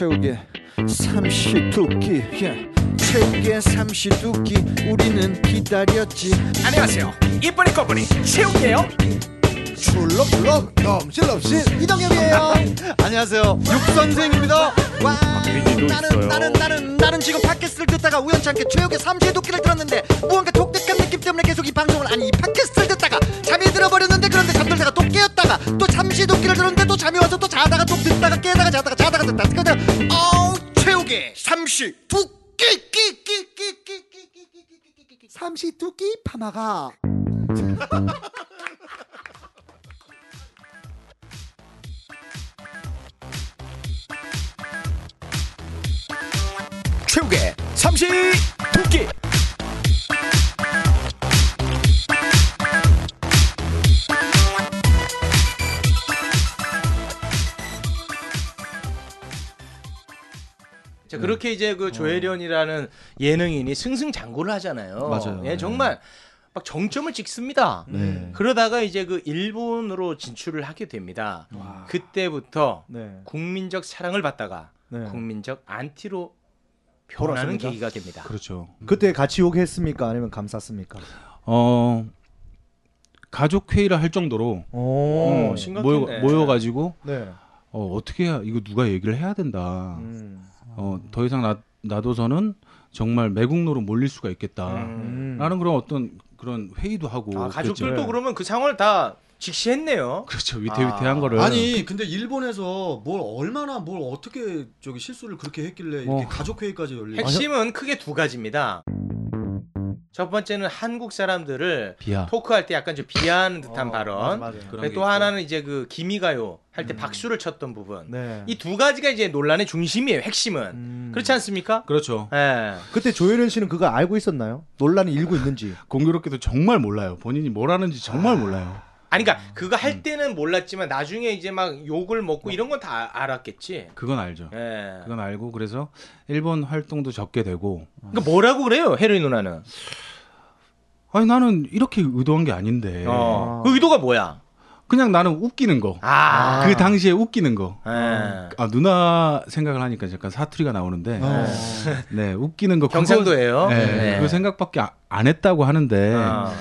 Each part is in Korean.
최욱의 삼시두끼 예. 최욱의 삼시두끼 우리는 기다렸지 안녕하세요. 이쁜이 꺼분이 채욱이에요. 출렁출렁 넘실넘실 이동엽이에요 안녕하세요 육선생입니다 와 나는 나는 나는 나는 지금 팟캐스트를 듣다가 우연찮게 최욱의 삼시의 도끼를 들었는데 무언가 독특한 느낌 때문에 계속 이 방송을 아니 이 팟캐스트를 듣다가 잠이 들어버렸는데 그런데 잠들다가 또 깨었다가 또 삼시의 도끼를 들었는데 또 잠이 와서 또 자다가 또 듣다가 깨다가 자다가 자다가 듣다가 그러다 어우 최욱의 삼시 두끼 끼끼끼끼끼끼끼끼끼끼 삼시 두끼 파마가 최욱의 삼시 도끼. 자 그렇게 이제 그 조혜련이라는 예능인이 승승장구를 하잖아요. 맞아요. 예, 네. 정말 막 정점을 찍습니다. 네. 그러다가 이제 그 일본으로 진출을 하게 됩니다. 그때부터 네. 국민적 사랑을 받다가 네. 국민적 안티로 변하는. 계기가 됩니다. 그렇죠. 그때 같이 욕했습니까? 아니면 감쌌습니까? 어 가족 회의를 할 정도로 오, 어, 심각했네. 모여 모여 가지고 네. 어, 어떻게 해야 이거 누가 얘기를 해야 된다. 음. 어, 더 이상 나, 놔둬서는 정말 매국노로 몰릴 수가 있겠다. 음. 라는 그런 어떤 그런 회의도 하고 아, 가족들도 그랬죠. 그러면 그 상황을 다 직시했네요. 그렇죠 위태위태한 아. 거를 아니 근데 일본에서 뭘 얼마나 뭘 어떻게 저기 실수를 그렇게 했길래 이렇게 어. 가족 회의까지 열리고 핵심은 크게 두 가지입니다. 첫 번째는 한국 사람들을 비하 토크할 때 약간 좀 비하하는 듯한 어, 발언. 맞아. 그런 그리고 게 또. 하나는 이제 그 기미가요 할때 박수를 쳤던 부분. 네. 이두 가지가 이제 논란의 중심이에요. 핵심은. 음. 그렇지 않습니까? 그렇죠 예. 그때 조혜련 씨는 그거 알고 있었나요? 논란이 일고 있는지. 공교롭게도 정말 몰라요 본인이 뭘 하는지 정말 몰라요 아니 그러니까 그거 할 때는 몰랐지만 나중에 이제 막 욕을 먹고 이런 건 다 알았겠지. 그건 알죠 예. 그건 알고 그래서 일본 활동도 적게 되고 그러니까 뭐라고 그래요? 헤로인 누나는. 아니 나는 이렇게 의도한 게 아닌데 어. 그 의도가 뭐야? 그냥 나는 웃기는 거 아. 그 당시에 웃기는 거. 예. 아 누나 생각을 하니까 약간 사투리가 나오는데, 어. 네 웃기는 거 경상도예요. 네, 네. 그 생각밖에 아- 안 했다고 하는데 어.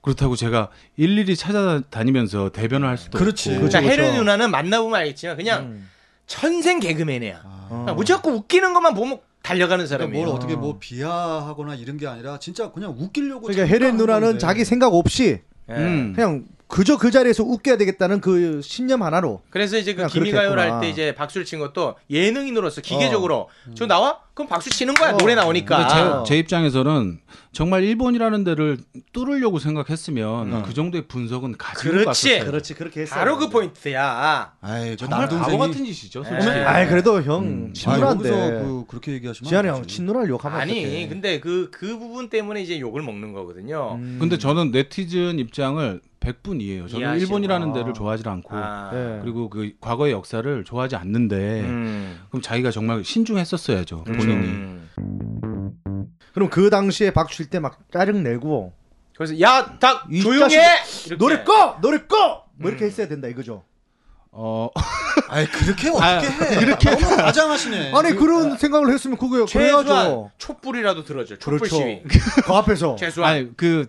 그렇다고 제가 일일이 찾아다니면서 대변을 할 수도 그렇지. 없고. 그렇죠. 그러니까. 헤로인 누나는 만나보면 알겠지만 그냥 음. 천생 개그맨이야. 어. 그냥 무조건 웃기는 것만 보면 달려가는 그러니까 사람이에요. 뭘 어떻게 뭐 비하하거나 이런 게 아니라 진짜 그냥 웃기려고 그러니까 한 누나는 건데. 자기 생각 없이 예. 음. 그냥 그저 그 자리에서 웃겨야 되겠다는 그 신념 하나로 그래서 이제 그 했구나. 할때 이제 박수를 친 것도 예능인으로서 기계적으로 저 나와? 그럼 박수 치는 거야 어. 노래 나오니까. 근데 아. 제, 제 입장에서는 정말 일본이라는 데를 뚫으려고 생각했으면 음. 그 정도의 분석은 가지고 그렇지. 갔었어요. 그렇지 그렇게 했어요. 바로 그 포인트야. 아이 저 정말 바보 남동생이 같은 짓이죠, 솔직히. 네. 아이 그래도 형 음. 아 여기서 그 그렇게 얘기하시면 지한이 안형 되지. 친누나를 욕하면 아니 어떡해. 근데 그그 부분 때문에 이제 욕을 먹는 거거든요. 음. 근데 저는 네티즌 입장을 100분 이해해요. 저는 이해하시고. 일본이라는 데를 좋아하지 않고 아. 네. 그리고 그 과거의 역사를 좋아하지 않는데 음. 그럼 자기가 정말 신중했었어야죠 본인이. 음. 그럼 그 당시에 칠때막 짜증 내고 그래서 야닭 이 조용해. 노래 꺼 노래 꺼뭐 이렇게 음. 했어야 된다 이거죠. 어 아이 그렇게 어떻게 해 이렇게 너무 과장하시네 아니 그런 생각을 했으면 그거 최소한 그래야죠. 촛불이라도 들어줘. 촛불 그렇죠. 시위. 그 앞에서 최소한. 아니 그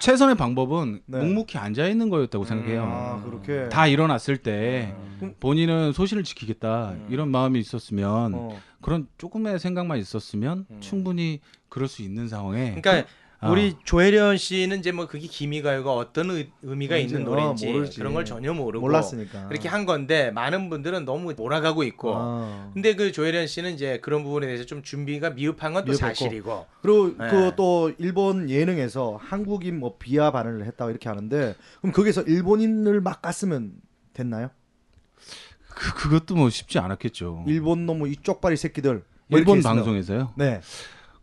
최선의 방법은 네. 묵묵히 앉아 있는 거였다고 생각해요. 아 그렇게 다 일어났을 때 음. 본인은 소신을 지키겠다 음. 이런 마음이 있었으면 어. 그런 조금의 생각만 있었으면 음. 충분히 그럴 수 있는 상황에 그러니까 아. 우리 조혜련 씨는 이제 뭐 그게 기미가요가 어떤 의, 의미가 뭔지, 있는 어, 노래인지 모르지. 그런 걸 전혀 모르고 몰랐으니까. 그렇게 한 건데 많은 분들은 너무 몰아가고 있고 아. 근데 그 조혜련 씨는 이제 그런 부분에 대해서 좀 준비가 미흡한 건 또. 사실이고 그리고 네. 그또 일본 예능에서 한국인 뭐 비하 발언을 했다고 이렇게 하는데 그럼 거기서 일본인을 막 깠으면 됐나요? 그 그것도 뭐 쉽지 않았겠죠. 일본 놈 이쪽 발이 새끼들. 뭐 일본. 방송에서요. 네.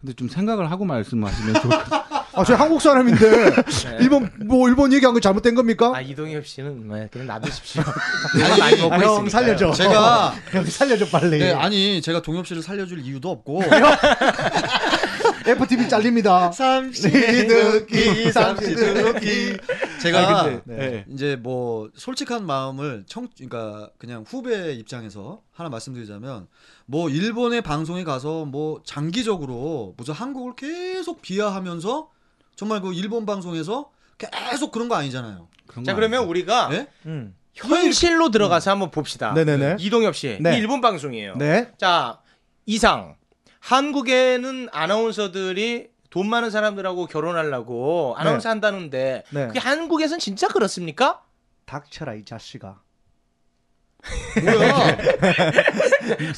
근데 좀 생각을 하고 말씀하시면 좋을 것 같아요. 아, 저 한국 사람인데 일본 뭐 일본 얘기한 거 잘못된 겁니까? 아 이동엽 씨는 뭐 그냥 놔두십시오. 먹고 아, 형. 살려줘. 제가 형 살려줘 빨리. 네, 아니 제가 동엽 씨를 살려줄 이유도 없고 FTV 잘립니다. 삼시두끼 삼시두끼 제가 아니, 근데, 네. 예. 이제 뭐 솔직한 마음을 청 그러니까 그냥 후배 입장에서 하나 말씀드리자면 뭐 일본의 방송에 가서 뭐 장기적으로 무슨 한국을 계속 비하하면서 정말 그 일본 방송에서 계속 그런 거 아니잖아요. 그런 자 거 그러면 아니죠. 우리가 예? 음. 현실로 들어가서 한번 봅시다. 네네네. 이동엽 씨, 네. 이 일본 방송이에요. 네. 자 이상 한국에는 아나운서들이 돈 많은 사람들하고 결혼하려고 아나운서 한다는데 네. 그게 한국에선 진짜 그렇습니까? 닥쳐라 이 자식아. 뭐야?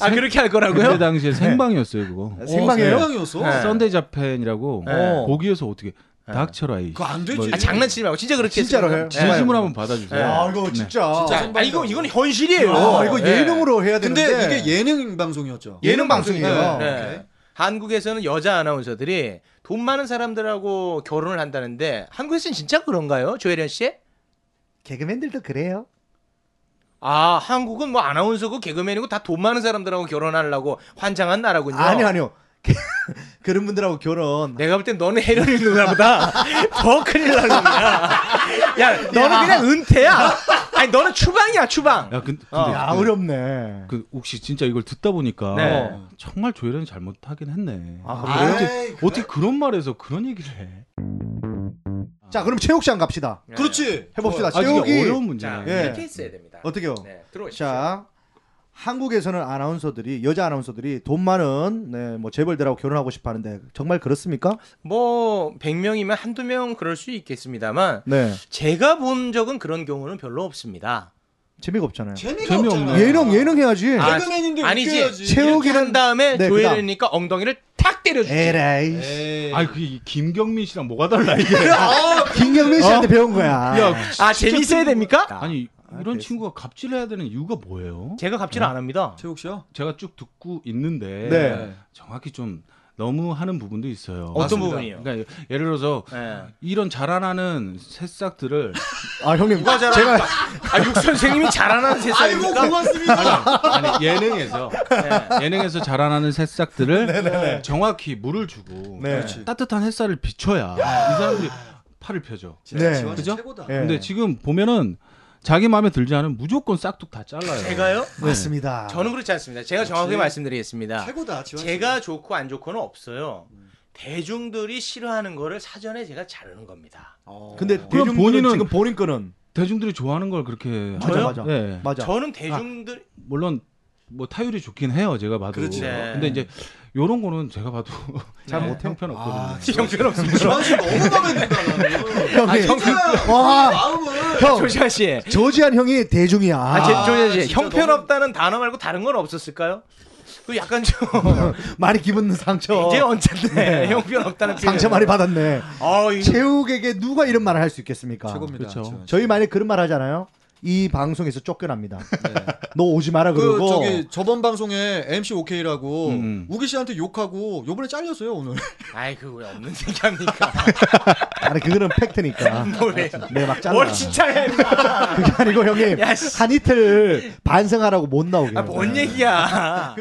아 그렇게 할 거라고요? 그때 당시에 생방이었어요 그거. 생방이에요? 생방이었어. 네. 썬데이 자펜이라고 네. 거기에서 어떻게 닥쳐라 이. 그거 안 되지. 뭐, 아 장난치지 말고 진짜 그렇게 진짜로 해요? 네. 진심으로 한번 받아주세요. 네. 아 이거 네. 진짜. 진짜 아 이거 이건 현실이에요. 아, 이거 네. 예능으로 해야 되는데. 근데 이게 예능 방송이었죠. 예능 방송이에요. 네. 네. 한국에서는 여자 아나운서들이 돈 많은 사람들하고 결혼을 한다는데 한국에서는 진짜 그런가요, 조혜련 씨? 개그맨들도 그래요. 아 한국은 뭐 아나운서고 개그맨이고 다 돈 많은 사람들하고 결혼하려고 환장한 나라군요. 아니 아니요. 그런 분들하고 결혼. 내가 볼 땐 너는 혜련이 누나보다 더 큰일 날 놈이야. 야, 너는 그냥 은퇴야. 아니, 너는 추방이야, 추방. 야, 근, 근데 어. 야 그, 어렵네. 그 혹시 진짜 이걸 듣다 보니까 네. 정말 조혜련이 잘못하긴 했네. 아, 그래요? 어떻게, 아이, 어떻게 그런 말에서 그런 얘기를 해? 자 그럼 체육 시간 갑시다. 그렇지. 해봅시다. 아, 체육이 어려운 문제네. 자, 예. 이렇게 했어야 됩니다. 어떻게요? 네, 들어오시죠. 자 한국에서는 아나운서들이 여자 아나운서들이 돈 많은 네, 뭐 재벌들하고 결혼하고 싶어 하는데 정말 그렇습니까? 뭐 100명이면 한두 명 그럴 수 있겠습니다만 네 제가 본 적은 그런 경우는 별로 없습니다. 재미가 없잖아요. 재미가 재미없네. 없잖아. 예능 예능 해야지. 아, 개그맨인데 아니지. 웃겨야지. 이렇게 한 다음에 네, 조혜련이니까 엉덩이를 탁 때려주지. 에라이. 에이. 아니 그게 김경민 씨랑 뭐가 달라 이게? 김경민 씨한테 배운 거야. 야, 아 재밌어야 됩니까? 아니 이런 됐어. 친구가 갑질해야 되는 이유가 뭐예요? 제가 갑질을 안 합니다. 최욱 씨요? 제가 쭉 듣고 있는데 네. 정확히 좀 너무 하는 부분도 있어요. 어떤 맞습니다. 부분이요? 그러니까 예를 들어서 네. 이런 자라나는 새싹들을 아 형님 누가 제가 잘합니까? 아, 육 선생님이 자라나는 아이고 세상입니까? 고맙습니다. 아니 예능에서 네. 예능에서 자라나는 새싹들을 정확히 물을 주고 네. 그렇지. 따뜻한 햇살을 비춰야 이 사람들이 팔을 펴죠. 네. 지원 그죠? 최고다. 예. 근데 지금 보면은 자기 마음에 들지 않으면 무조건 싹둑 다 잘라요. 제가요? 맞습니다. 저는 그렇지 않습니다. 제가 정확하게 말씀드리겠습니다. 최고다. 제가 좋고 안 좋고는 없어요. 대중들이 싫어하는 거를 사전에 제가 자르는 겁니다. 어. 근데 그럼 대중들은 본인은- 지금 본인 거는 대중들이 좋아하는 걸 그렇게 맞아? 맞아 예. 맞아. 저는 대중들 물론 뭐 타율이 좋긴 해요. 제가 봐도. 그렇지. 네. 근데 이제 요런 거는 제가 봐도 잘 네. 못해 형편 없거든요. 아, 형편 없습니다. 지원 씨 너무 마음에 든다. 형이 진짜 와형 조시아 씨. 조지한 형이 대중이야. 아, 제, 조시아 씨. 진짜 형편 없다는 단어 말고 다른 건 없었을까요? 그 약간 좀 많이 기분 상처. 이제 언짢네. 형편 없다는 표현. 상처 많이 받았네. 아, 이거 체육에게 누가 이런 말을 할 수 있겠습니까? 최고입니다. 그렇죠. 저희 만약 그런 말 하잖아요. 이 방송에서 쫓겨납니다. 네. 너 오지 마라 그 그러고 저기 저번 방송에 MC 오케이라고 음. 우기 씨한테 욕하고 요번에 잘렸어요 오늘. 아이 그거 왜 없는 얘기합니까? 아니 그거는 팩트니까. 뭐래요? 네, 막 잘라. 뭘 진짜 해? 그게 아니고 형님 야, 씨. 한 이틀 반성하라고 못 나오게. 아, 뭔 얘기야?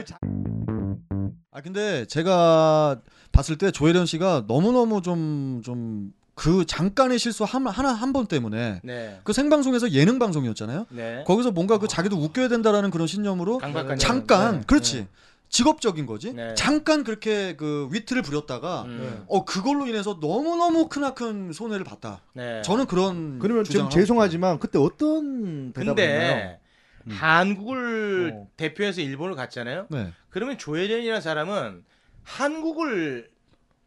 아 근데 제가 봤을 때 조혜련 씨가 너무 너무 좀좀 그 잠깐의 실수 한, 하나 한 번 때문에 네. 그 생방송에서 예능 방송이었잖아요. 네. 거기서 뭔가 그 자기도 웃겨야 된다라는 그런 신념으로. 잠깐 네. 그렇지 네. 직업적인 거지. 네. 잠깐 그렇게 그 위트를 부렸다가 음. 어 그걸로 인해서 너무 너무 크나큰 손해를 봤다. 네. 저는 그런 그러면 좀 주장을 죄송하지만 그때 어떤 대답을 했나요? 근데 한국을 어. 대표해서 일본을 갔잖아요. 네. 그러면 조혜련이라는 사람은 한국을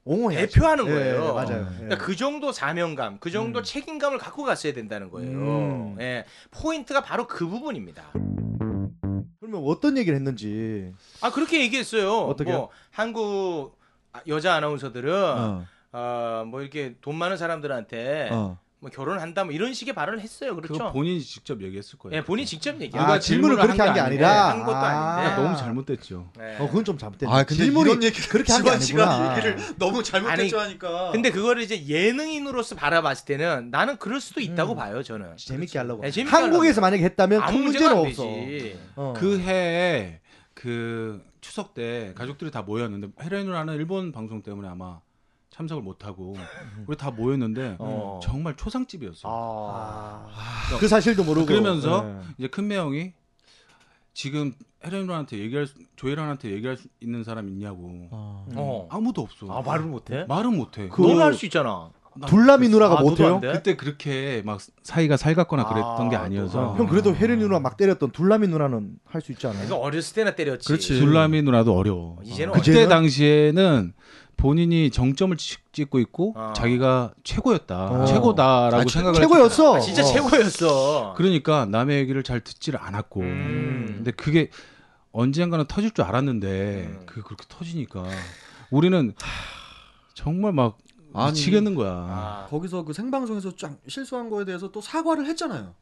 옹호해야죠. 대표하는 예, 거예요. 맞아요. 예. 그러니까 그 정도 사명감, 그 정도 책임감을 갖고 갔어야 된다는 거예요. 음. 예. 포인트가 바로 그 부분입니다. 그러면 어떤 얘기를 했는지. 아 그렇게 얘기했어요. 어떻게요? 뭐 한국 아- 여자 아나운서들은 어. 어. 뭐 이렇게 돈 많은 사람들한테 어. 뭐 결혼한다 뭐 이런 식의 발언을 했어요. 그렇죠? 본인이 직접 얘기했을 거예요. 예, 본인 직접 얘기한 아, 질문을 질문을 그렇게 한게 한게 아니라 한 것도 아닌데. 아, 너무 잘못됐죠. 네. 어, 그건 좀 잘못됐네. 아 근데 질문이 이런 얘기 그렇게 한게 지원 씨가 아니구나. 얘기를 너무 잘못했죠 아니, 하니까. 근데 그거를 이제 예능인으로서 바라봤을 때는 나는 그럴 수도 있다고 음. 봐요, 저는. 재밌게 하려고. 네, 재밌게 한국에서 하려고. 만약에 했다면 큰 아무 문제는 없어. 어. 그 해에 그 추석 때 가족들이 다 모였는데 누나는 일본 방송 때문에 아마 참석을 못 하고 우리 다 모였는데 어. 정말 초상집이었어요. 아. 그 사실도 모르고 그러면서 네. 이제 큰 매 형이 지금 혜련이한테 얘기할 수, 조혜련한테 얘기할 수 있는 사람 있냐고 어. 아무도 없어. 아 말을 못해? 말은 못해. 그- 너는 할 수 있잖아. 둘라미 누나가 아, 못해요? 그때 그렇게 막 사이가 살갑거나 그랬던 아, 게 아니어서 형 그래도 혜린 누나 막 때렸던 둘라미 누나는 할 수 있지 않아요? 그러니까 어렸을 때나 때렸지. 그렇지. 둘라미 누나도 어려워. 이제는 그때? 당시에는 본인이 정점을 치- 찍고 있고 어. 자기가 최고였다, 어. 최고다라고 아, 최- 생각을 최고였어. 아, 진짜 어. 최고였어. 그러니까 남의 얘기를 잘 듣지를 않았고 음. 근데 그게 언젠가는 터질 줄 알았는데 음. 그게 그렇게 터지니까 우리는 정말 막 아니, 미치겠는 거야. 아, 거기서 그 생방송에서 쫙 실수한 거에 대해서 또 사과를 했잖아요.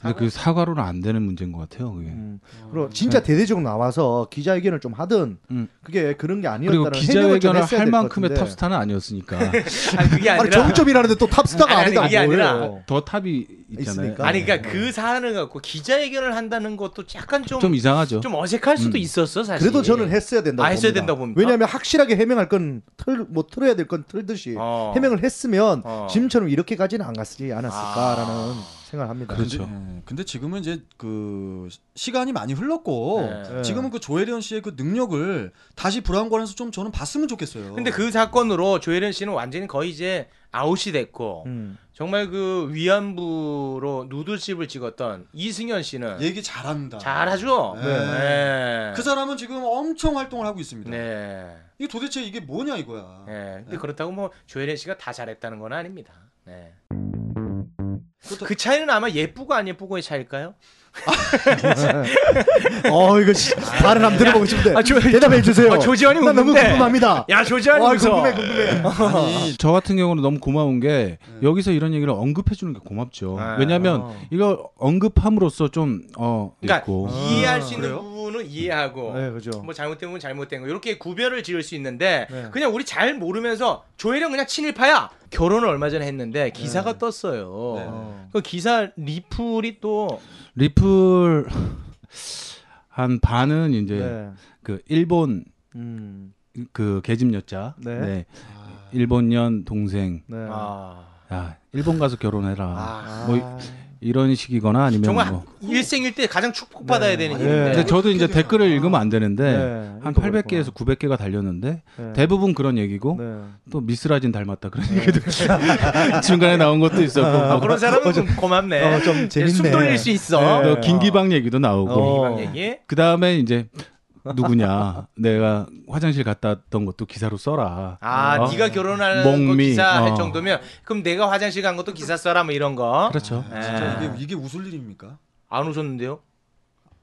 근데 그 사과로는 안 되는 문제인 것 같아요. 그게. 음. 그리고 진짜 대대적으로 나와서 기자회견을 좀 하든 음. 그게 그런 게 그리고 아니었다는 좀 기자회견을 할 만큼의. 탑스타는 아니었으니까 아니 그게 아니라 아니 정점이라는데 또 탑스타가 아니, 아니, 아니다 그게 아니라 뭐예요? 더 탑이 있잖아요. 있으니까. 아니 그러니까 그 사안을 갖고 기자회견을 한다는 것도 약간 좀좀 좀, 이상하죠. 어색할 수도 음. 있었어 사실. 그래도 저는 했어야 된다고 아, 했어야 봅니다. 된다고 봅니까? 왜냐하면 확실하게 해명할 건틀뭐 틀어야 될 건 틀듯이 어. 해명을 했으면 어. 지금처럼 이렇게까지는 안 갔지 않았을까라는 아. 생각합니다. 그렇죠. 근데, 예, 근데 지금은 이제 그 시간이 많이 흘렀고 네. 지금은 그 조혜련 씨의 그 능력을 다시 브라운관에서 좀 저는 봤으면 좋겠어요. 근데 그 사건으로 조혜련 씨는 완전히 거의 이제 아웃이 됐고 음. 정말 그 위안부로 누드집을 찍었던 이승현 씨는 얘기 잘한다. 잘하죠. 네. 네. 그 사람은 지금 엄청 활동을 하고 있습니다. 네. 이게 도대체 이게 뭐냐 이거야. 네. 근데 그렇다고 뭐 조혜련 씨가 다 잘했다는 건 아닙니다. 네. 그 차이는 아마 예쁘고 안 예쁘고의 차일까요? 어 이거 씨, 발음 한번 들어보고 싶은데 아, 조- 대답해 주세요. 아, 조지환이 나 너무. 궁금합니다. 야 조지환이 아. 궁금해 궁금해. 아니 저 같은 경우는 너무 고마운 게 여기서 이런 얘기를 언급해 주는 게 고맙죠. 네. 왜냐하면 어. 이거 언급함으로써 좀 어, 그러니까 있고 이해할 수 있는 그래요? 부분은 이해하고 네 그죠. 뭐 잘못된 건 잘못된 거 이렇게 구별을 지을 수 있는데 네. 그냥 우리 잘 모르면서 조혜령 그냥 친일파야 결혼을 얼마 전에 했는데 기사가 떴어요. 네. 어. 그 기사 리플이 또 리플 한 반은 이제 네. 그 일본 음. 그 계집 여자, 네. 네. 일본년 동생, 네. 아, 야 일본 가서 결혼해라. 아, 뭐 이런 식이거나 아니면 정말 뭐. 일생일대 가장 축복받아야 네. 되는 네. 일인데 근데 저도 이제 댓글을 읽으면 안 되는데 네. 한 이거 800개에서 900개가 달렸는데 네. 대부분 그런 얘기고 네. 또 미스라진 닮았다 그런 얘기도 중간에 나온 것도 있었고 아, 뭐 그런 사람은 좀 고맙네. 어, 좀 재밌네. 숨 돌릴 수 있어. 네. 또 김기방 얘기도 나오고 어. 얘기. 그 다음에 이제 누구냐 내가 화장실 갔다 왔던 것도 기사로 써라 아, 어? 네가 결혼할 거 목미, 기사 할 어. 정도면 그럼 내가 화장실 간 것도 기사 써라 뭐 이런 거. 그렇죠 네. 진짜 이게 이게 웃을 일입니까? 안 웃었는데요?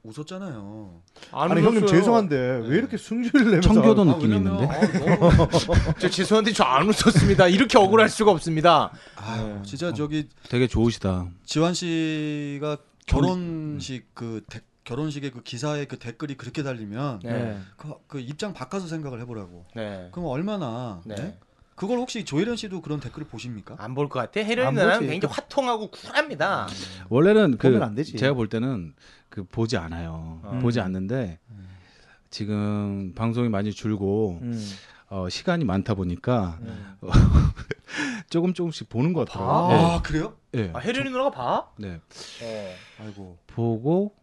웃었잖아요. 안 아니 형님 웃었어요. 죄송한데 왜 이렇게 승질을 내면서 청교도 아, 느낌이 왜냐면, 있는데 아, 너무- 저 죄송한데 저 안 웃었습니다. 이렇게 억울할 수가 없습니다. 아, 진짜 저기 되게 좋으시다 지환 씨가 결혼식 그 데- 결혼식의 그 기사에 그 댓글이 그렇게 달리면 네. 그, 그 입장 바꿔서 생각을 해보라고. 네. 그럼 얼마나 네. 네? 그걸 혹시 조혜련 씨도 그런 댓글을 보십니까? 안 볼 것 같아. 혜련이 안 누나는. 굉장히 화통하고 쿨합니다. 원래는 그 보면 안 되지. 제가 볼 때는 그 보지 않아요 음. 보지 않는데 지금 방송이 많이 줄고 음. 어, 시간이 많다 보니까 음. 조금 조금씩 보는 것 같아요 아 그래요? 네. 네. 아, 혜련이 누나가 봐? 네. 어. 아이고. 보고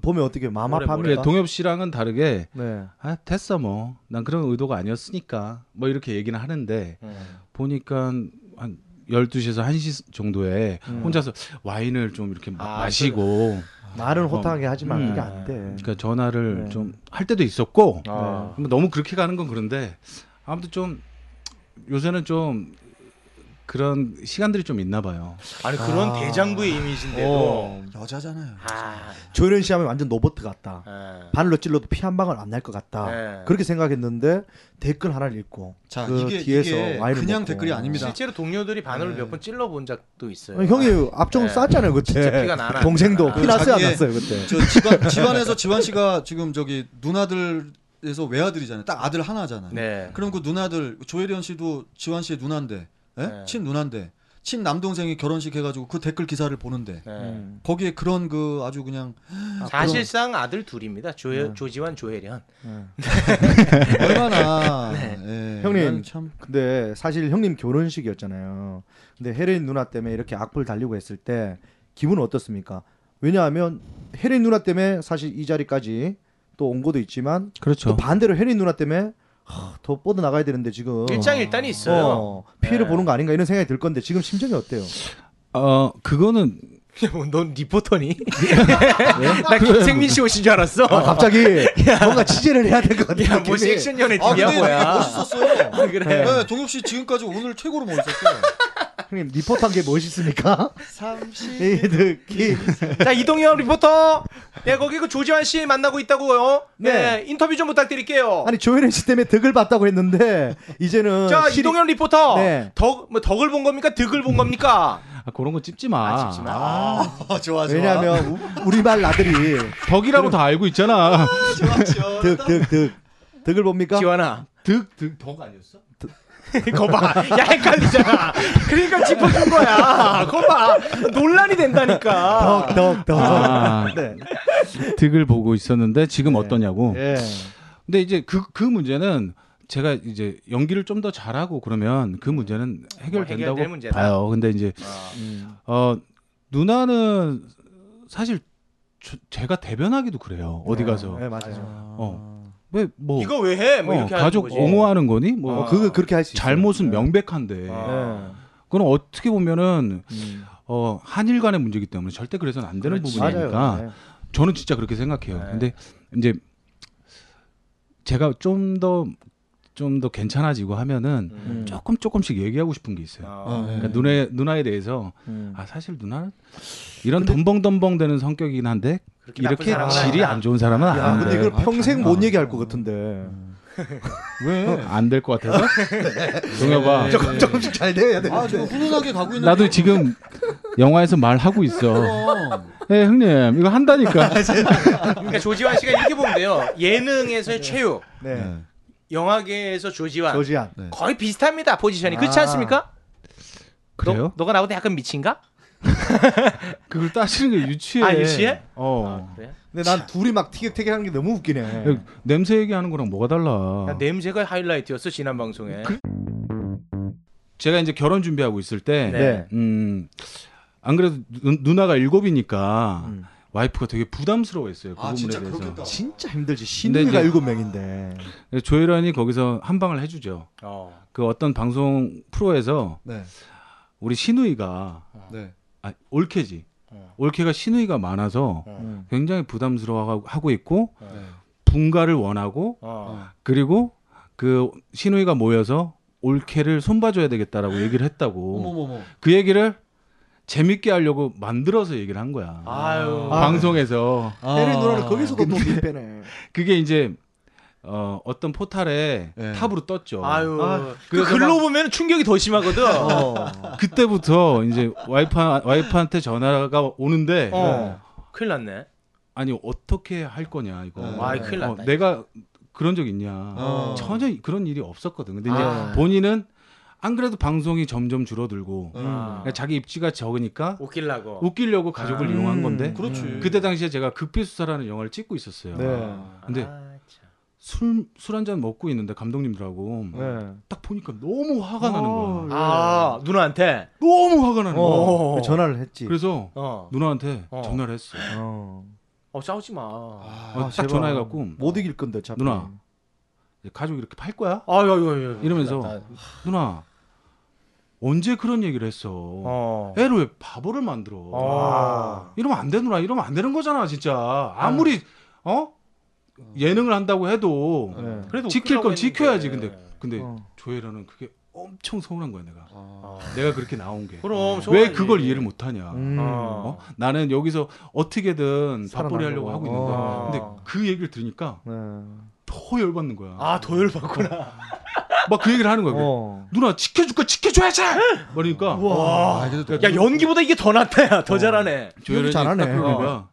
보면 어떻게? 뭐래. 동엽 씨랑은 다르게 네. 아 됐어 뭐 난 그런 의도가 아니었으니까 뭐 이렇게 얘기는 하는데 음. 보니까 한 12시에서 1시 정도에 음. 혼자서 와인을 좀 이렇게 마- 아, 마시고 말은 호탕하게 하지만 음. 그게 안 돼. 그러니까 전화를 네. 좀할 때도 있었고 아. 뭐 너무 그렇게 가는 건 그런데 아무튼 좀 요새는 좀 그런 시간들이 좀 있나 봐요. 아니 그런 아. 대장부의 이미지인데도 어. 여자잖아요. 아. 조혜련 씨 하면 완전 로버트 같다. 아. 바늘로 찔러도 피 한 방울 안 날 것 같다. 네. 그렇게 생각했는데 댓글 하나를 읽고 자 그 이게 뒤에서 이게 와인을 그냥 먹고. 댓글이 아닙니다. 실제로 동료들이 바늘을 네. 몇번 찔러 본 적도 있어요. 아니, 형이 네. 쌌잖아요 그때. 진짜 피가 나나. 동생도 그피 났어요 안 났어요 그때. 저 집안 집안에서 지환 씨가 지금 저기 누나들 에서 외아들이잖아요. 딱 아들 하나잖아요. 네. 그럼 그 누나들 조혜련 씨도 지환 씨의 누나인데, 예? 네. 친 누나인데 친 남동생이 결혼식 해가지고 그 댓글 기사를 보는데 네. 음. 거기에 그런 그 아주 그냥 사실상 아들 둘입니다. 조, 조지환, 조혜련. 얼마나 네. 예, 형님. 난참 근데 사실 형님 결혼식이었잖아요. 근데 혜린 누나 때문에 이렇게 악플 달리고 했을 때 기분은 어떻습니까? 왜냐하면 혜린 누나 때문에 사실 이 자리까지 또 온 것도 있지만 그렇죠. 또 반대로 혜린 누나 때문에 하, 더 뻗어 나가야 되는데 지금 일장일단이 있어요. 어, 피해를 네. 보는 거 아닌가 이런 생각이 들 건데 지금 심정이 어때요? 어 그거는 넌 리포터니? 나 김생민 씨 오신 줄 알았어. 아, 갑자기 뭔가 취재를 해야 될 것 같아요. 야, 뭐. 액션 연애 아 팀이야 뭐야? 멋있었어요. 그래. 네, 동엽 씨 지금까지 오늘 최고로 멋있었어요. 형님 리포터 한 게 멋있습니까? 30 이득이 자 이동현 리포터. 예 거기 그 조지환 씨 만나고 있다고요. 네. 예 인터뷰 좀 부탁드릴게요. 아니 조혜련 씨 때문에 덕을 봤다고 했는데 이제는 자 실이- 이동현 리포터. 네. 덕뭐 덕을 본 겁니까? 득을 본 겁니까? 아, 그런 거 찝지 마. 아, 찝지 마. 아, 좋아 좋아. 왜냐하면 우- 우리말 나들이 덕이라고 다 알고 있잖아. 좋아 좋아. 득 득 득 덕을 봅니까? 지환아. 득 득 덕 아니었어? 거 봐. 야 헷갈리잖아. 그러니까 짚어준 거야. 거 봐. 논란이 된다니까. 덕 덕 덕. 아. 네. 득을 보고 있었는데 지금 어떠냐고. 예. 근데 이제 그 그 문제는 제가 이제 연기를 좀 더 잘하고 그러면 그 문제는 해결된다고 뭐. 봐요. 근데 이제 음. 어 누나는 사실 저- 제가 대변하기도 그래요. 어디 가서 네, 맞아요. 어. 왜 뭐 이거 왜 해? 뭐 어, 이렇게 하는 가족 거지. 옹호하는 거니? 뭐 어, 그거 그렇게 할 수 있어요. 잘못은 네. 명백한데 아. 그건 어떻게 보면은 음. 어 한일 간의 문제이기 때문에 절대 그래서는 안 되는 그렇지. 부분이니까 맞아요. 네. 저는 진짜 그렇게 생각해요. 네. 근데 이제 제가 좀 더 좀 더 괜찮아지고 하면은 음. 조금 조금씩 얘기하고 싶은 게 있어요. 어. 네. 그러니까 누나 누나에 대해서 음. 아 사실 누나는 이런 덤벙덤벙 되는 성격이긴 한데 이렇게 사람은 질이 아니다. 안 좋은 사람은 야, 아닌데 근데 이걸 아, 평생. 못 얘기할 것 같은데. 왜? 안 될 것 같아서 동엽아 조금 조금씩 잘 돼야 돼. 아, 저 훈훈하게 가고 있는. 나도 지금 영화에서 말하고 있어. 네 형님 이거 한다니까. 그러니까 조지환 씨가 이렇게 보면 돼요. 예능에서의 최유, 네. 네. 영화계에서 조지환. 조지안. 네. 거의 비슷합니다 포지션이 그렇지 아. 않습니까? 그래요? 너, 너가 나보다 약간 미친가? 그걸 따지는 게 유치해. 아, 유치해? 어. 아, 그래? 근데 난 둘이 막 티격태격 하는 게 너무 웃기네. 야, 냄새 얘기하는 거랑 뭐가 달라? 야, 냄새가 하이라이트였어 지난 방송에. 제가 이제 결혼 준비하고 있을 때, 네. 네. 음, 안 그래도 누, 누나가 일곱이니까 음. 와이프가 되게 부담스러워했어요. 그 아, 부분에 진짜 대해서. 그렇겠다. 진짜 힘들지. 신우이가 이제- 일곱 명인데. 조혜련이 거기서 한 방을 해주죠. 어. 그 어떤 방송 프로에서 네. 우리 신우이가 네. 아, 올케지. 어. 올케가 신우이가 많아서 어. 음. 굉장히 부담스러워하고 있고 네. 분가를 원하고 어. 그리고 그 신우이가 모여서 올케를 손봐줘야 되겠다라고 얘기를 했다고 어머머머. 그 얘기를 재밌게 하려고 만들어서 얘기를 한 거야. 아유. 아. 방송에서 혜린 누나는 거기서도 또 밀배네. 그게 이제 어, 어떤 포탈에 네. 탑으로 떴죠. 아유. 아, 그 글로 막- 보면 충격이 더 심하거든. 어. 그때부터 이제 와이프 와이프한테 전화가 오는데 어. 큰일 났네. 아니 어떻게 할 거냐 이거. 네. 아이, 큰일 났다, 내가 그런 적 있냐. 어. 전혀 그런 일이 없었거든. 근데 이제 아. 본인은 안 그래도 방송이 점점 줄어들고 음. 아. 그러니까 자기 입지가 적으니까 웃길라고. 웃기려고 가족을 아. 이용한 건데 그렇지. 그때 당시에 제가 극비수사라는 영화를 찍고 있었어요. 네. 근데 아, 참. 술 술 한 잔 먹고 있는데 감독님들하고 네. 딱 보니까 너무 화가 나는 거야. 아 누나한테. 너무 화가 나는 거야. 어. 어. 전화를 했지. 그래서 어. 누나한테 어. 전화를 했어. 어. 어 싸우지 마. 어, 아, 딱 제발. 전화해갖고 못 이길 건데 어차피. 누나. 가족 이렇게 팔 거야? 아유 아유 아유. 이러면서 큰일 났다. 누나 언제 그런 얘기를 했어? 어. 애를 왜 바보를 만들어? 아. 이러면 안돼 누나 이러면 안 되는 거잖아 진짜 아무리 어 예능을 한다고 해도 네. 그래도 지킬 건 지켜야지 했는데. 근데 근데 어. 조혜련은 그게 엄청 서운한 거야 내가 아. 내가 그렇게 나온 게 그럼 왜 서운하지. 그걸 이해를 못하냐 음. 어? 나는 여기서 어떻게든 밥벌이 하려고. 하고 있는데 어. 근데 그 얘기를 들으니까 네. 더 열받는 거야 아 도열 받구나. 막 그 얘기를 하는 거야 어. 누나 지켜줄 거 지켜줘야지 그러니까 와. 아, 그래도 야 연기보다 이게 더 낫다 야. 더 잘하네. 조혜련이 잘하네. 딱 그러는 어. 거야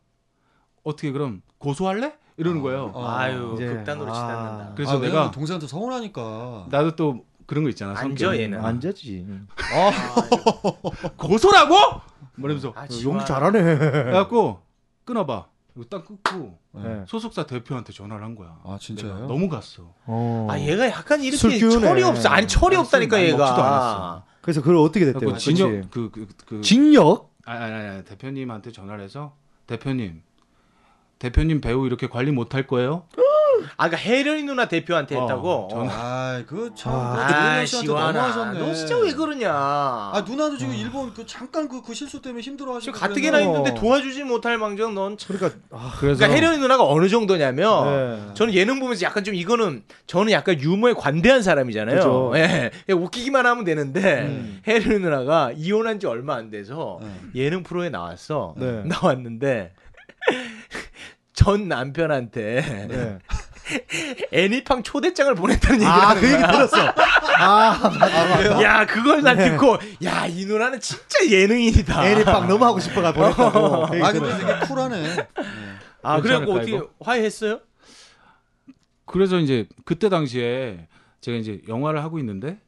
어떻게 그럼 고소할래? 이러는 거예요 어. 아유 이제- 극단으로 아. 치닫는다. 그래서 아, 내가 동생한테 서운하니까. 나도 또 그런 거 있잖아. 앉아, 성격. 얘는. 안 되지. 고소라고? 뭐라면서 아, 연기 잘하네. 그래갖고 끊어봐. 이거 딱 끊고 네. 소속사 대표한테 전화를 한 거야. 아, 진짜요? 너무 갔어. 어. 아 얘가 약간 이렇게 술 기운에. 철이 없어. 아니 철이 아, 없다니까 먹지도 얘가. 않았어. 그래서 그걸 어떻게 됐대요? 진역 그그 그, 그, 징역? 아니, 아니, 아니, 대표님한테 전화를 해서 대표님 대표님 배우 이렇게 관리 못할 거예요? 아 그러니까 혜련이 누나 대표한테 어, 했다고. 전- 아, 그 참 아, 그 시원아. 너 진짜 왜 그러냐? 아, 누나도 지금 일본 그 잠깐 그, 그 실수 때문에 힘들어 하시고 지금 가뜩이나 그래서- 있는데 도와주지 못할 망정 넌 참. 그러니까 아, 그래서 그러니까 혜련이 누나가 어느 정도냐면 네. 저는 예능 보면서 약간 좀 이거는 저는 약간 유머에 관대한 사람이잖아요. 그죠. 예. 그냥 웃기기만 하면 되는데 음. 혜련이 누나가 이혼한 지 얼마 안 돼서 네. 예능 프로에 나왔어. 네. 나왔는데 전 남편한테 네. 애니팡 초대장을 보냈다는 얘기를 아, 하는 그 얘기. 들었어. 아, 맞아. 야, 그걸 난 네. 듣고 야, 이 누나는 진짜 예능인이다. 애니빵 너무 하고 싶어가 보냈다고. 그 얘기 아, 근데. 되게 쿨하네. 아, 그래갖고 어떻게 이거? 화해했어요? 그래서 이제 그때 당시에 제가 이제 영화를 하고 있는데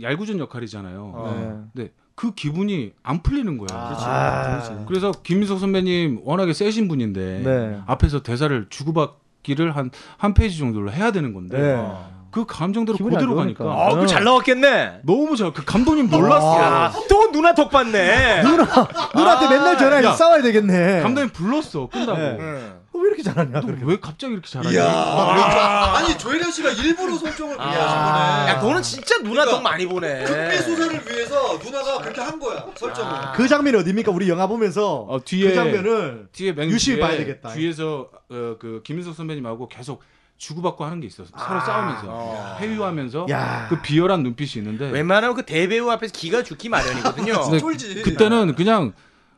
얄궂은 역할이잖아요. 어. 네. 근데 그 기분이 안 풀리는 거야. 아, 그래서 김민석 선배님 워낙에 세신 분인데 네. 앞에서 대사를 주고받기를 한 한 페이지 정도로 해야 되는 건데 네. 그 감정대로 그대로. 가니까 아, 그거 잘 나왔겠네. 너무 잘 그 감독님 놀랐어. 야, 또 누나 덕 받네. 누나, 누나한테 맨날 전화해서 야. 싸워야 되겠네. 감독님 불렀어 끝나고. 네. 왜 이렇게 잘하냐? 너 그렇게. 왜 갑자기 이렇게 잘하냐? 이야. 아, 아니, 조혜련 씨가 일부러 설정을 하신 거네. 야, 너는 진짜 누나 덕 많이 보네. 극비 소설을 위해서 누나가 그렇게 한 거야. 설정을. 아. 그 장면이 어딥니까? 우리 영화 보면서 어, 뒤에 그 장면을 뒤에 맹 유심히 봐야 되겠다. 뒤에서 어, 그 김인석 선배님하고 계속 주고받고 하는 게 있었어. 서로 싸우면서 어. 회유하면서 야. 그 비열한 눈빛이 있는데 웬만하면 그 대배우 앞에서 기가 죽기 마련이거든요. 쫄지. 그때는 그냥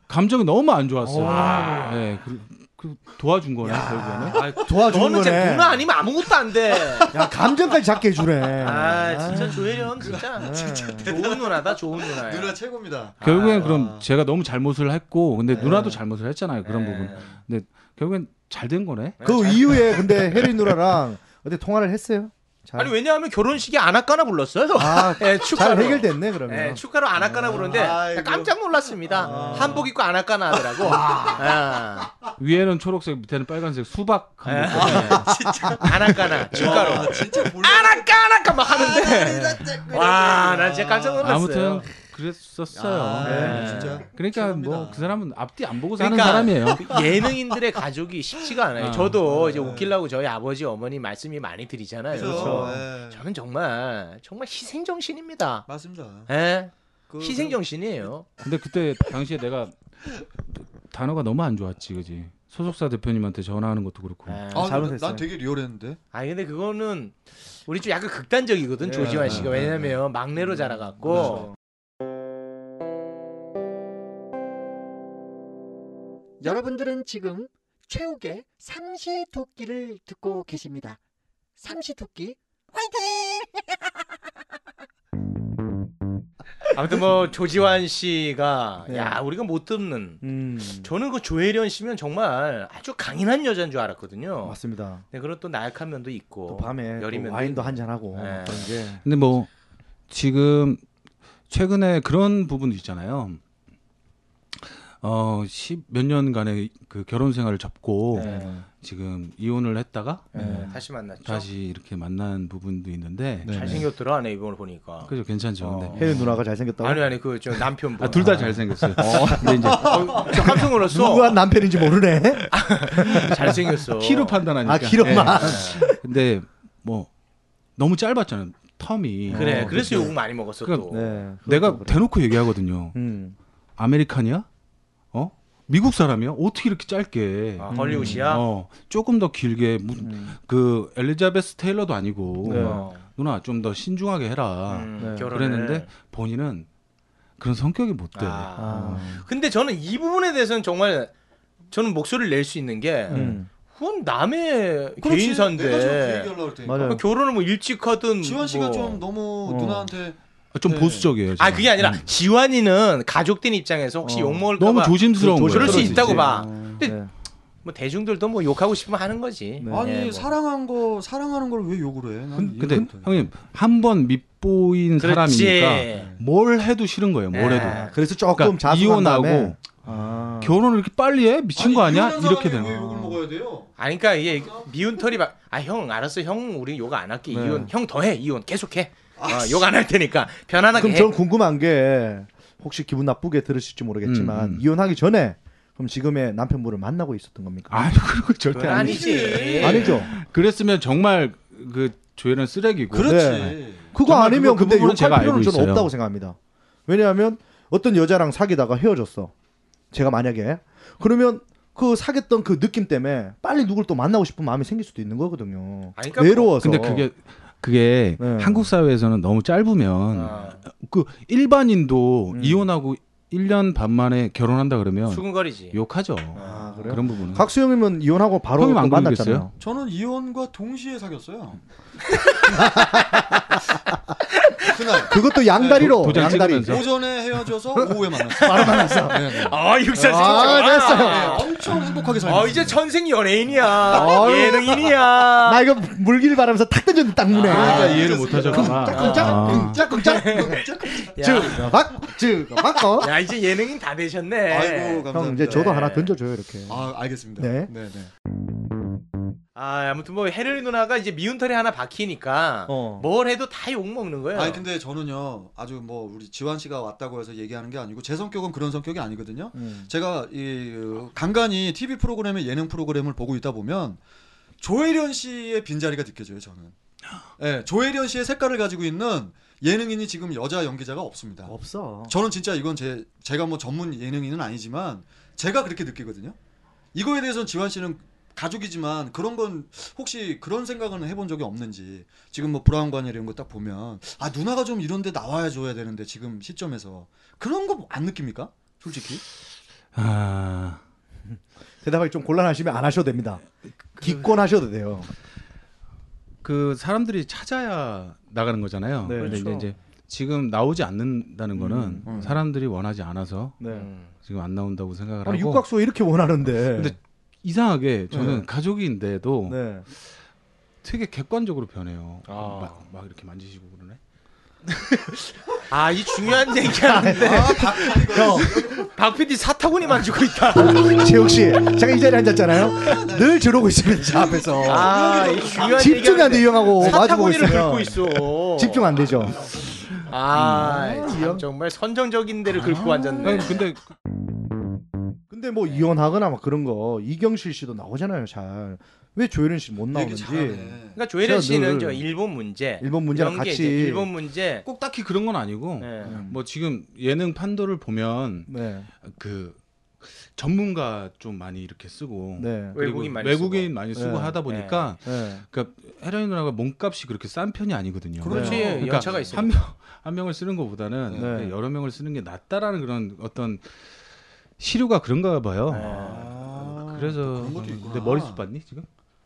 감정이 너무 안 좋았어요. 와. 네, 그, 그 도와준 거네 결국에는. 아, 도와주는 너는 진짜 거네. 누나 아니면 아무것도 안 돼. 야 감정까지 잡게 해주네. 아, 진짜 조혜련 진짜 좋은 누나다, 좋은 누나야. 누나 최고입니다. 결국엔 아. 그럼 제가 너무 잘못을 했고 근데 누나도 잘못을 했잖아요 그런 네. 부분. 근데 결국엔 잘 된 거네. 그 이후에 근데 혜린 누나랑 어떻게 통화를 했어요? 잘. 아니 왜냐하면 결혼식에 아나까나 불렀어요. 아, 예, 잘 축가로. 해결됐네 그러면. 예, 축가로 아나까나 부르는데 아이고. 깜짝 놀랐습니다. 한복 입고 아나까나 하더라고. 아, 위에는 초록색 밑에는 빨간색 수박 한 예, 번. 진짜 아나까나 축가로. 아, 진짜 몰라. 아나까나까 막 하는데. 와, 나 진짜 깜짝 놀랐어요. 아무튼 그랬었어요. 아, 네. 진짜 그러니까. 뭐 그 사람은 앞뒤 안 보고 사는 그러니까 사람이에요. 그 예능인들의 가족이 쉽지가 않아요. 어. 저도 이제 웃기려고 저희 아버지 어머니 말씀이 많이 드리잖아요. 그렇죠. 예. 저는 정말 정말 희생 정신입니다. 맞습니다. 예? 그- 희생 정신이에요. 근데 그때 당시에 내가 단어가 너무 안 좋았지, 그지? 소속사 대표님한테 전화하는 것도 그렇고. 아, 아, 잘못했어요. 난 되게 리얼했는데. 아니 근데 그거는 우리 좀 약간 극단적이거든 예, 조지환 씨가 예, 왜냐면 막내로 자라갖고 여러분들은 지금 최욱의 삼시토끼를 듣고 계십니다. 삼시토끼 아무튼 뭐 조지환 씨가 네. 야 우리가 못 듣는 음. 저는 그 조혜련 씨면 정말 아주 강인한 여자인 줄 알았거든요. 맞습니다. 네, 그런 또 나약한 면도 있고 또 밤에 여린 또 면도 와인도 있고. 한잔 하고 네. 그런 게. 근데 뭐 지금 최근에 그런 부분도 있잖아요. 어, 십몇 년간의 그 결혼 생활을 접고 네. 지금 이혼을 했다가 네, 다시 만났죠. 다시 이렇게 만난 부분도 있는데 네. 잘생겼더라 내 이번을 보니까. 그죠 괜찮죠. 어. 근데 혜린 누나가 잘생겼다고. 아니 아니 그 저 남편 분. 아, 둘 다 잘생겼어요. 근데 이제 어, 저 깜짝 놀랐어. 누가 남편인지 모르네. 잘생겼어. 키로 판단하니까. 아 키로만. 예. 근데 뭐 너무 짧았잖아요. 텀이. 그래 어, 그래서 욕 많이 먹었어 그러니까 또. 네. 내가 그래. 대놓고 얘기하거든요. 음. 아메리칸이야? 어? 미국 사람이야? 어떻게 이렇게 짧게? 아, 헐리우드야. 어, 조금 더 길게 무- 음. 그 엘리자베스 테일러도 아니고 네. 어. 누나 좀 더 신중하게 해라. 음, 네. 결혼을. 그랬는데 본인은 그런 성격이 못 돼. 아. 아. 근데 저는 이 부분에 대해서는 정말 저는 목소리를 낼 수 있는 게 음. 그건 남의 개인사인데. 맞아요. 그 결혼을 뭐 일찍 하든 지원 씨가 뭐. 좀 너무 어. 누나한테 좀 네. 보수적이에요. 아 제가. 그게 아니라 음. 지환이는 가족된 입장에서 혹시 어. 욕 먹을까 너무 봐 조심스러운 그- 거예요. 그럴 수 있다고 있지. 봐. 어. 근데 네. 뭐 대중들도 뭐 욕하고 싶으면 하는 거지. 네. 아니 예, 뭐. 사랑한 거 사랑하는 걸 왜 욕을 해? 난 근데. 형님 한번 얕보인 사람이니까 뭘 해도 싫은 거예요. 뭘 네. 해도. 그래서 조금 그러니까 이혼하고 아. 결혼을 이렇게 빨리 해? 미친 거 아니야? 이렇게 되는 왜 거야. 욕을 먹어야 돼요? 아니 그러니까 이게 미운 털이 막 아 형 알았어 형 우리 욕 안 할게 네. 이혼 형 더 해 이혼 계속 해 어, 욕 안 할 테니까 편안하게 그럼 해. 저는 궁금한 게 혹시 기분 나쁘게 들으실지 모르겠지만 음, 음. 이혼하기 전에 그럼 지금의 남편분을 만나고 있었던 겁니까? 아니 그런 거 절대 아니지. 아니지 아니죠. 그랬으면 정말 그 조회는 쓰레기고. 그렇지. 네. 그거 아니면 그거- 그 근데 욕할 제가 필요는 저는 있어요. 없다고 생각합니다. 왜냐하면 어떤 여자랑 사귀다가 헤어졌어. 제가 만약에 그러면 그 사귀었던 그 느낌 때문에 빨리 누굴 또 만나고 싶은 마음이 생길 수도 있는 거거든요. 아니, 그러니까 외로워서. 근데 그게 그게 네. 한국 사회에서는 너무 짧으면 어, 그 일반인도 음. 이혼하고 1년 반 만에 결혼한다 그러면 수근거리지 욕하죠. 아, 그래요? 그런 부분은. 각수형님은 이혼하고 바로 또안 만났잖아요. 저는 이혼과 동시에 사귀었어요. 그날 그것도 양다리로 도- 도장 양다리. 찍으면서. 오전에 헤어져서 오후에 만났어요. 바로 만났어. 네, 네. 아 육사 아, 네, 됐어요. 엄청 행복하게 살고 어 이제 전생 연예인이야 아유. 예능인이야 나 이거 물길 바라면서 탁 던졌는데 딱 문에. 그러니까 이해를 못 하셨구나. 쿵짝 아. 야, 쭉 박, 쭉 바꿔. 야 이제 예능인 다 되셨네 아이고 감사합니다. 형 이제 저도 네. 하나 던져줘요 이렇게. 아 알겠습니다. 네. 네, 네. 아 아무튼 뭐 헤르리 누나가 이제 미운 털이 하나 박히니까 어. 뭘 해도 다 욕 먹는 거예요 아니 근데 저는요 아주 뭐 우리 지환 씨가 왔다고 해서 얘기하는 게 아니고 제 성격은 그런 성격이 아니거든요. 음. 제가 이 어, 간간히 TV 프로그램의 예능 프로그램을 보고 있다 보면 조혜련 씨의 빈자리가 느껴져요 저는. 예, 조혜련 씨의 색깔을 가지고 있는 예능인이 지금 여자 연기자가 없습니다. 없어. 저는 진짜 이건 제 제가 뭐 전문 예능인은 아니지만 제가 그렇게 느끼거든요. 이거에 대해서는 지환 씨는 가족이지만 그런 건 혹시 그런 생각은 해본 적이 없는지 지금 뭐 브라운관이 이런 거 딱 보면 아 누나가 좀 이런데 나와야 줘야 되는데 지금 시점에서 그런 거 안 느낍니까? 솔직히 아, 대답하기 좀 곤란하시면 안 하셔도 됩니다. 기권하셔도 돼요. 그 사람들이 찾아야 나가는 거잖아요. 네. 근데 그렇죠. 이제 지금 나오지 않는다는 거는 음, 음. 사람들이 원하지 않아서 네. 음. 지금 안 나온다고 생각을 아니 하고 육각수 이렇게 원하는데. 근데 이상하게 저는 네. 가족인데도 네. 되게 객관적으로 변해요. 아. 막, 막 이렇게 만지시고 그러네. 아, 이 중요한 얘기 하는데 형, 박 PD 사타구니 만지고 있다. 재욱 씨, 제가 이 자리에 앉았잖아요. 늘 저러고 있습니다. 저 앞에서. 아, 이 중요한 집중이 안 돼, 이 형하고 마주보고 사타구니를 있으면. 긁고 있어. 집중 안 되죠. 아, 음. 참 정말 선정적인 데를 긁고 앉았네. 아니, 근데 근데 뭐 이혼하거나 막 그런 거 이경실 씨도 나오잖아요. 잘. 왜 조혜련 씨 못 나오는지. 그러니까 조혜련 씨는 늘저 일본 문제, 일본 문제랑 같이. 일본 문제. 꼭 딱히 그런 건 아니고 네. 뭐 지금 예능 판도를 보면 네. 그 전문가 좀 많이 이렇게 쓰고 네. 외국인 많이 외국인 쓰고. 많이 쓰고 네. 하다 보니까 네. 그러니까 헤로인 누나가 몸값이 그렇게 싼 편이 아니거든요. 그렇지 네. 그러니까 연차가 있어. 한명 한 명을 쓰는 것보다는 네. 여러 명을 쓰는 게 낫다라는 그런 어떤 시류가 그런가 봐요. 네. 아, 그래서. 내 머리숱 봤니 지금?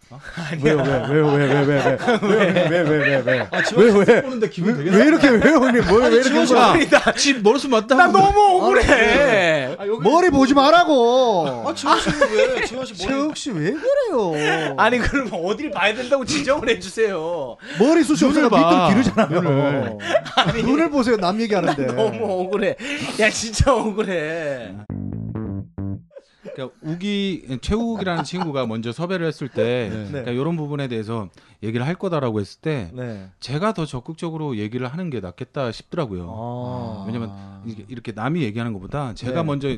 왜요? 왜? 왜요? 왜? 왜? 왜? 왜? 왜? 왜? 왜? 왜? 아, 지환 왜? 왜? 보는데 기분 되게 왜 이렇게 왜 형님? 뭘왜 이렇게 지원? 아, 집 머리숱 맞다. 나 너무 억울해. 머리 보지 말라고. 아 지환 씨는 왜 지환 씨 머리 최욱 씨왜 그래요? 아니 그럼 어딜 봐야 된다고 지정을 해주세요. 머리 숱이 없으니까. 밑도 기르잖아요. 눈을 보세요. 남 얘기하는데. 너무 억울해. 야 진짜 억울해. 그러니까 우기 최욱이라는 친구가 먼저 섭외를 했을 때 네. 그러니까 이런 부분에 대해서 얘기를 할 거다라고 했을 때 네. 제가 더 적극적으로 얘기를 하는 게 낫겠다 싶더라고요. 아. 왜냐면 이렇게 남이 얘기하는 것보다 제가 네. 먼저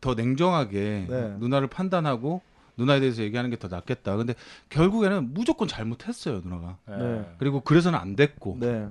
더 냉정하게 네. 누나를 판단하고 누나에 대해서 얘기하는 게 더 낫겠다. 근데 결국에는 무조건 잘못했어요 누나가. 네. 그리고 그래서는 안 됐고. 네.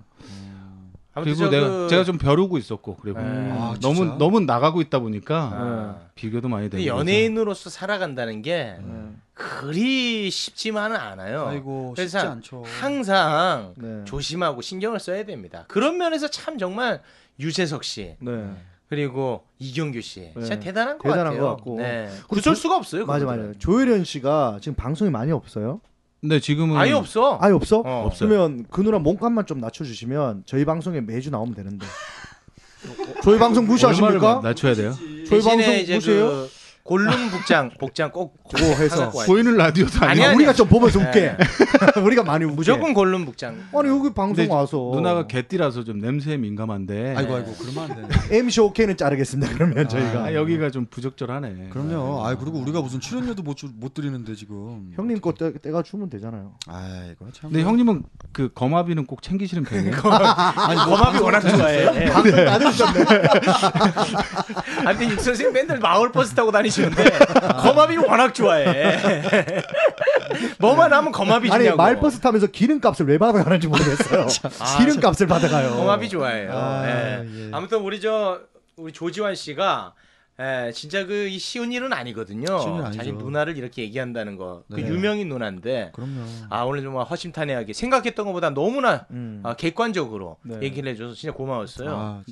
그리고 저 내가 그- 제가 좀 벼르고 있었고 그리고 네. 아, 너무 진짜? 너무 나가고 있다 보니까 아. 비교도 많이 되고. 연예인으로서 살아간다는 게 네. 그리 쉽지만은 않아요. 아이고 쉽지 그래서 않죠. 항상 네. 조심하고 신경을 써야 됩니다. 그런 면에서 참 정말 유재석 씨 네. 그리고 이경규 씨 진짜 네. 대단한 것 대단한 같아요. 것 같고. 네. 구설 조- 수가 없어요. 맞아. 맞아. 조혜련 씨가 지금 방송이 많이 없어요? 근데 지금은 아예 없어. 아예 없어? 어, 없어요. 그러면 그 누나 몸값만 좀 낮춰주시면 저희 방송에 매주 나오면 되는데. 저희 방송 무시하십니까? 낮춰야 돼요? 저희 방송 대신에 이제 무시해요? 그 골룸 복장 복장 꼭 그거 해서. 보이는 라디오도 아니, 아니고 아니. 우리가 좀 보면서 웃게. 네. 우리가 많이 웃게. 무조건 골룸 복장. 아니 여기 방송 와서 누나가 개띠라서 좀 냄새에 민감한데 아이고 아이고 그러면 안 돼. MC 오케이는 자르겠습니다. 그러면 저희가 아, 여기가 좀 부적절하네. 그럼요. 아 그리고 우리가 무슨 출연료도 못, 주, 못 드리는데 지금. 형님 거 떼, 떼가 주면 되잖아요. 아이고 참. 근데 형님은 그 거마비는 꼭 챙기시는 편이에요. 아니 거마비 워낙 좋아해. 방송 다 들으셨네. 아, 근데 육 선생 맨날 마을 버스 타고 다니시 는데 거마비 워낙 좋아해. 뭐만 하면 거마비 아니. 말버스 타면서 기름값을 왜 받아가는지 모르겠어요. 기름값을 받아가요. 거마비 좋아해요. 아, 예. 예. 아무튼 우리 저 우리 조지환 씨가 예, 진짜 그 이 쉬운 일은 아니거든요. 쉬운. 자신 누나를 이렇게 얘기한다는 거. 그 네. 유명인 누나인데 그럼요. 아 오늘 정말 허심탄회하게 생각했던 것보다 너무나 음. 아, 객관적으로 네. 얘기를 해줘서 진짜 고마웠어요. 아,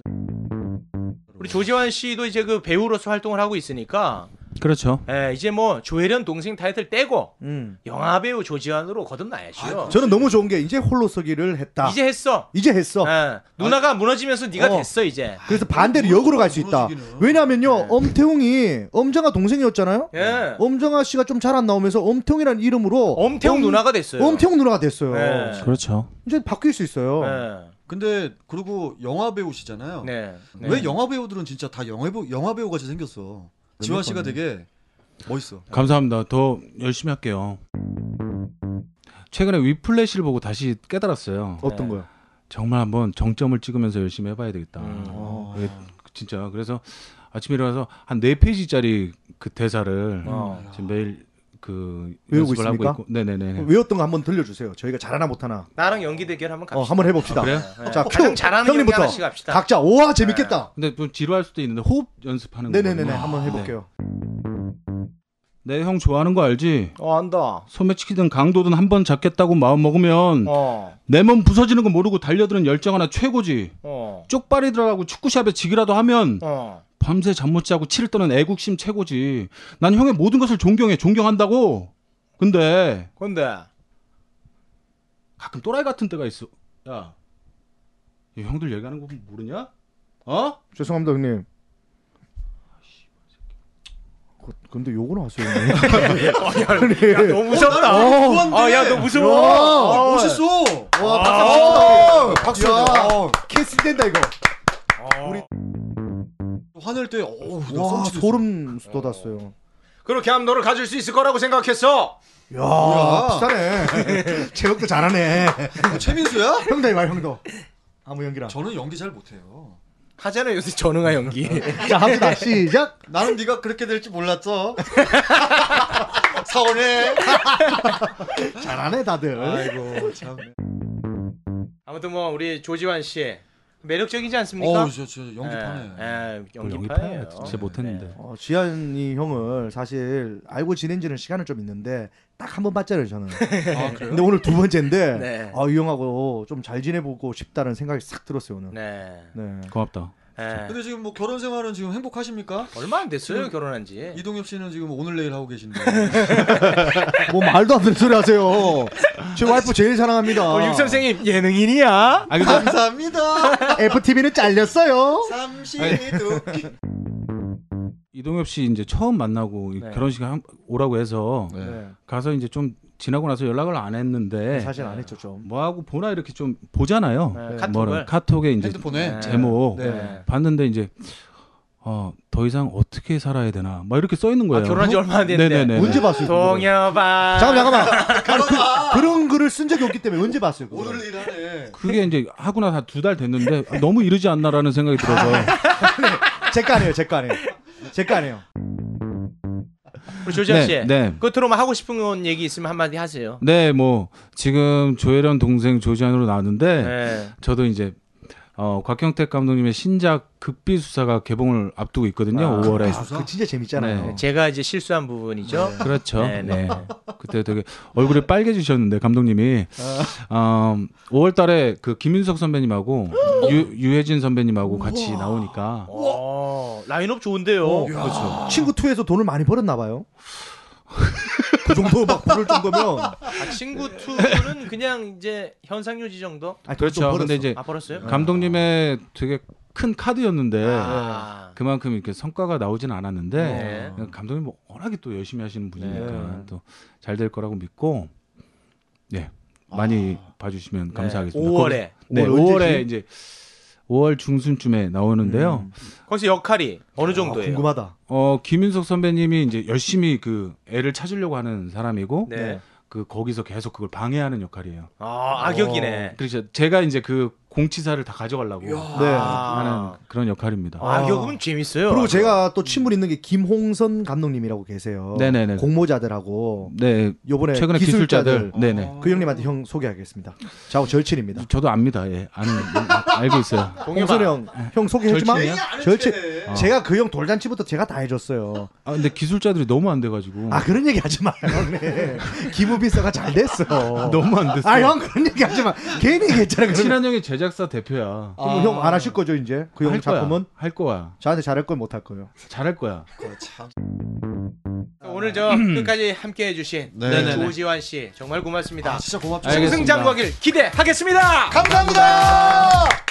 우리 조지환 씨도 이제 그 배우로서 활동을 하고 있으니까 그렇죠. 예, 이제 뭐 조혜련 동생 타이틀 떼고 음. 영화 배우 조지환으로 거듭나야죠. 저는 너무 좋은 게 이제 홀로 서기를 했다. 이제 했어. 이제 했어. 예, 누나가 무너지면서 네가 어. 됐어 이제. 그래서 반대로 역으로 갈 수 있다. 왜냐면요, 네. 엄태웅이 엄정아 동생이었잖아요. 예. 엄정아 씨가 좀 잘 안 나오면서 엄태웅이라는 이름으로 엄태웅 엄- 누나가 됐어요. 엄태웅 누나가 됐어요. 네. 그렇죠. 이제 바뀔 수 있어요. 예. 근데 그리고 영화 배우시잖아요. 네. 네. 왜 영화 배우들은 진짜 다 영화 배우 영화 배우 같이 생겼어. 지환 씨가 되게 멋있어. 감사합니다. 더 열심히 할게요. 최근에 위플래시를 보고 다시 깨달았어요. 어떤 네. 거요? 정말 한번 정점을 찍으면서 열심히 해봐야 되겠다. 음. 어. 진짜 그래서 아침에 일어나서 한 네 페이지짜리 그 대사를 어. 지금 매일 그 외우고 연습을 하고 있습니까? 있고, 네네네. 외웠던 거 한번 들려주세요. 저희가 잘하나 못하나. 나랑 연기 대결 한번 갑시다. 어, 한번 해봅시다. 아, 그래요? 네. 자, 가장 큐. 잘하는 연기 형님부터. 하나씩 갑시다. 각자 오와 재밌겠다. 근데 좀 지루할 수도 있는데 호흡 연습하는 거. 네네네네 한번 해볼게요. 네, 형 좋아하는 거 알지? 어, 안다. 소매치기든 강도든 한 번 잡겠다고 마음 먹으면 어. 내 몸 부서지는 거 모르고 달려드는 열정 하나 최고지. 어. 쪽발이 들어가고 축구샵에 지기라도 하면 어. 밤새 잠 못 자고 치를 떠는 애국심 최고지. 난 형의 모든 것을 존경해, 존경한다고. 근데 근데 가끔 또라이 같은 때가 있어. 야, 이 형들 얘기하는 거 모르냐? 어? 죄송합니다 형님. 그- 근데 욕은 하세요. 형님. 야, 너무 무섭다. 아, 야, 너 무서워. 야, 어, 멋있어. 와 아, 박수 야. 박수. 어, 캐스 된다 이거. 우리 화낼 때 어우, 나 와 썸치도 소름 돋았어요. 그렇게 하면 너를 가질 수 있을 거라고 생각했어. 야 뭐야? 비싸네. 제목도 잘하네. 최민수야? 형도 해봐 형도. 아무 연기랑. 저는 연기 잘 못해요. 하잖아 요새 전응아 연기. 자 합시다 시작. 나는 네가 그렇게 될지 몰랐어. 서운해. 잘하네 다들. 아이고 참. 아무튼 뭐 우리 조지환 씨 매력적이지 않습니까? 저, 저 연기파네. 예, 예, 연기파예요. 연기파예요. 진짜 못했는데. 어, 지한이 형을 사실 알고 지낸 지는 시간은 좀 있는데 딱 한 번 봤잖아요 저는. 아, 그래요? 근데 오늘 두 번째인데 네. 아, 이 형하고 좀 잘 지내보고 싶다는 생각이 싹 들었어요 오늘. 네. 네. 고맙다. 예. 근데 지금 뭐 결혼 생활은 지금 행복하십니까? 얼마 안 됐어요 결혼한 지. 이동엽 씨는 지금 오늘 내일 하고 계신데. 뭐 말도 안 되는 소리 하세요. 제 와이프 제일 사랑합니다. 어, 육 선생님 예능인이야? 아 근데 감사합니다. FTV는 잘렸어요. 삼시도. 이동엽 씨 이제 처음 만나고 이 네. 결혼식 한- 오라고 해서 네. 가서 이제 좀 지나고 나서 연락을 안 했는데 사실 안 했죠 좀. 뭐 하고 보나 이렇게 좀 보잖아요. 네, 네. 카톡을. 뭐라 카톡에 이제 핸드폰에. 네. 제목 네. 봤는데 이제 어 더 이상 어떻게 살아야 되나 막 이렇게 써 있는 거예요. 아, 결혼한 지 얼마 안 됐는데. 네네네. 언제 봤어요? 동여봐. 잠깐만 잠깐만. 그, 런 글을 쓴 적이 없기 때문에 언제 봤어요? 그거를? 오늘 일 하네. 그게 이제 하고 나서 두 달 됐는데 너무 이르지 않나라는 생각이 들어서 제거 아니에요, 제거 아니에요. 제거 아니에요. 우리 조지환 씨. 네, 네. 끝으로 뭐 하고 싶은 건 얘기 있으면 한마디 하세요. 네, 뭐 지금 조혜련 동생 조지안으로 나왔는데 네. 저도 이제 어, 곽경택 감독님의 신작 극비 수사가 개봉을 앞두고 있거든요. 아, 5월에. 아, 그 진짜 재밌잖아요. 네. 제가 이제 실수한 부분이죠. 그렇죠. 네, 네, 네. 그때 되게 얼굴이 빨개지셨는데 감독님이 어, 5월 달에 그 김윤석 선배님하고 유, 유해진 선배님하고 같이 나오니까 어, 라인업 좋은데요. 어, 그렇죠. 친구 2에서 돈을 많이 벌었나 봐요. 그 정도 막 부를 정도면 아, 친구 2는 그냥 이제 현상유지 정도? 좀 그렇죠. 벌었어. 근데 이제 아 벌었어요? 감독님의 되게 큰 카드였는데 아. 그만큼 이렇게 성과가 나오지는 않았는데 네. 감독님 뭐 워낙에 또 열심히 하시는 분이니까 네. 또잘 될 거라고 믿고 네 많이 봐주시면 감사하겠습니다. 5월에 네, 5월 5월에 언제지? 이제 5월 중순쯤에 나오는데요. 거기서 역할이 어느 아, 정도예요? 궁금하다. 어 김윤석 선배님이 이제 열심히 그 애를 찾으려고 하는 사람이고 네. 그 거기서 계속 그걸 방해하는 역할이에요. 아, 악역이네. 그렇죠. 제가 이제 그 공치사를 다 가져가려고 네. 하는 그런 역할입니다. 아, 악역은 재밌어요. 그리고 제가 또 친분 있는 게 김홍선 감독님이라고 계세요. 네네네. 공모자들하고 네, 요번에 최근에 기술자들, 기술자들, 네네. 그 형님한테 형 소개하겠습니다. 저하고 절친입니다. 저도 압니다. 예, 아는 알고 있어요. 홍선 형, 형 소개해주마. 절친이야? 절친. 아. 제가 그 형 돌잔치부터 제가 다 해줬어요. 아 근데 기술자들이 너무 안 돼가지고 아 그런 얘기 하지 마요, 형님. 기부 비서가 잘 됐어. 너무 안 됐어. 아 형 그런 얘기 하지 마. 괜히. 그러면 친한 형이 제 작사 대표야. 그럼 형안 하실 거죠 이제? 그 형 할 거야. 작품은 할 거야. 저한테 잘할 걸 못 할 거예요. 잘할 거야. 오늘 저 끝까지 함께 해주신 네. 네네네. 조지환 씨 정말 고맙습니다. 아, 진짜 고맙죠. 알겠습니다. 승승장구하길 기대하겠습니다. 감사합니다.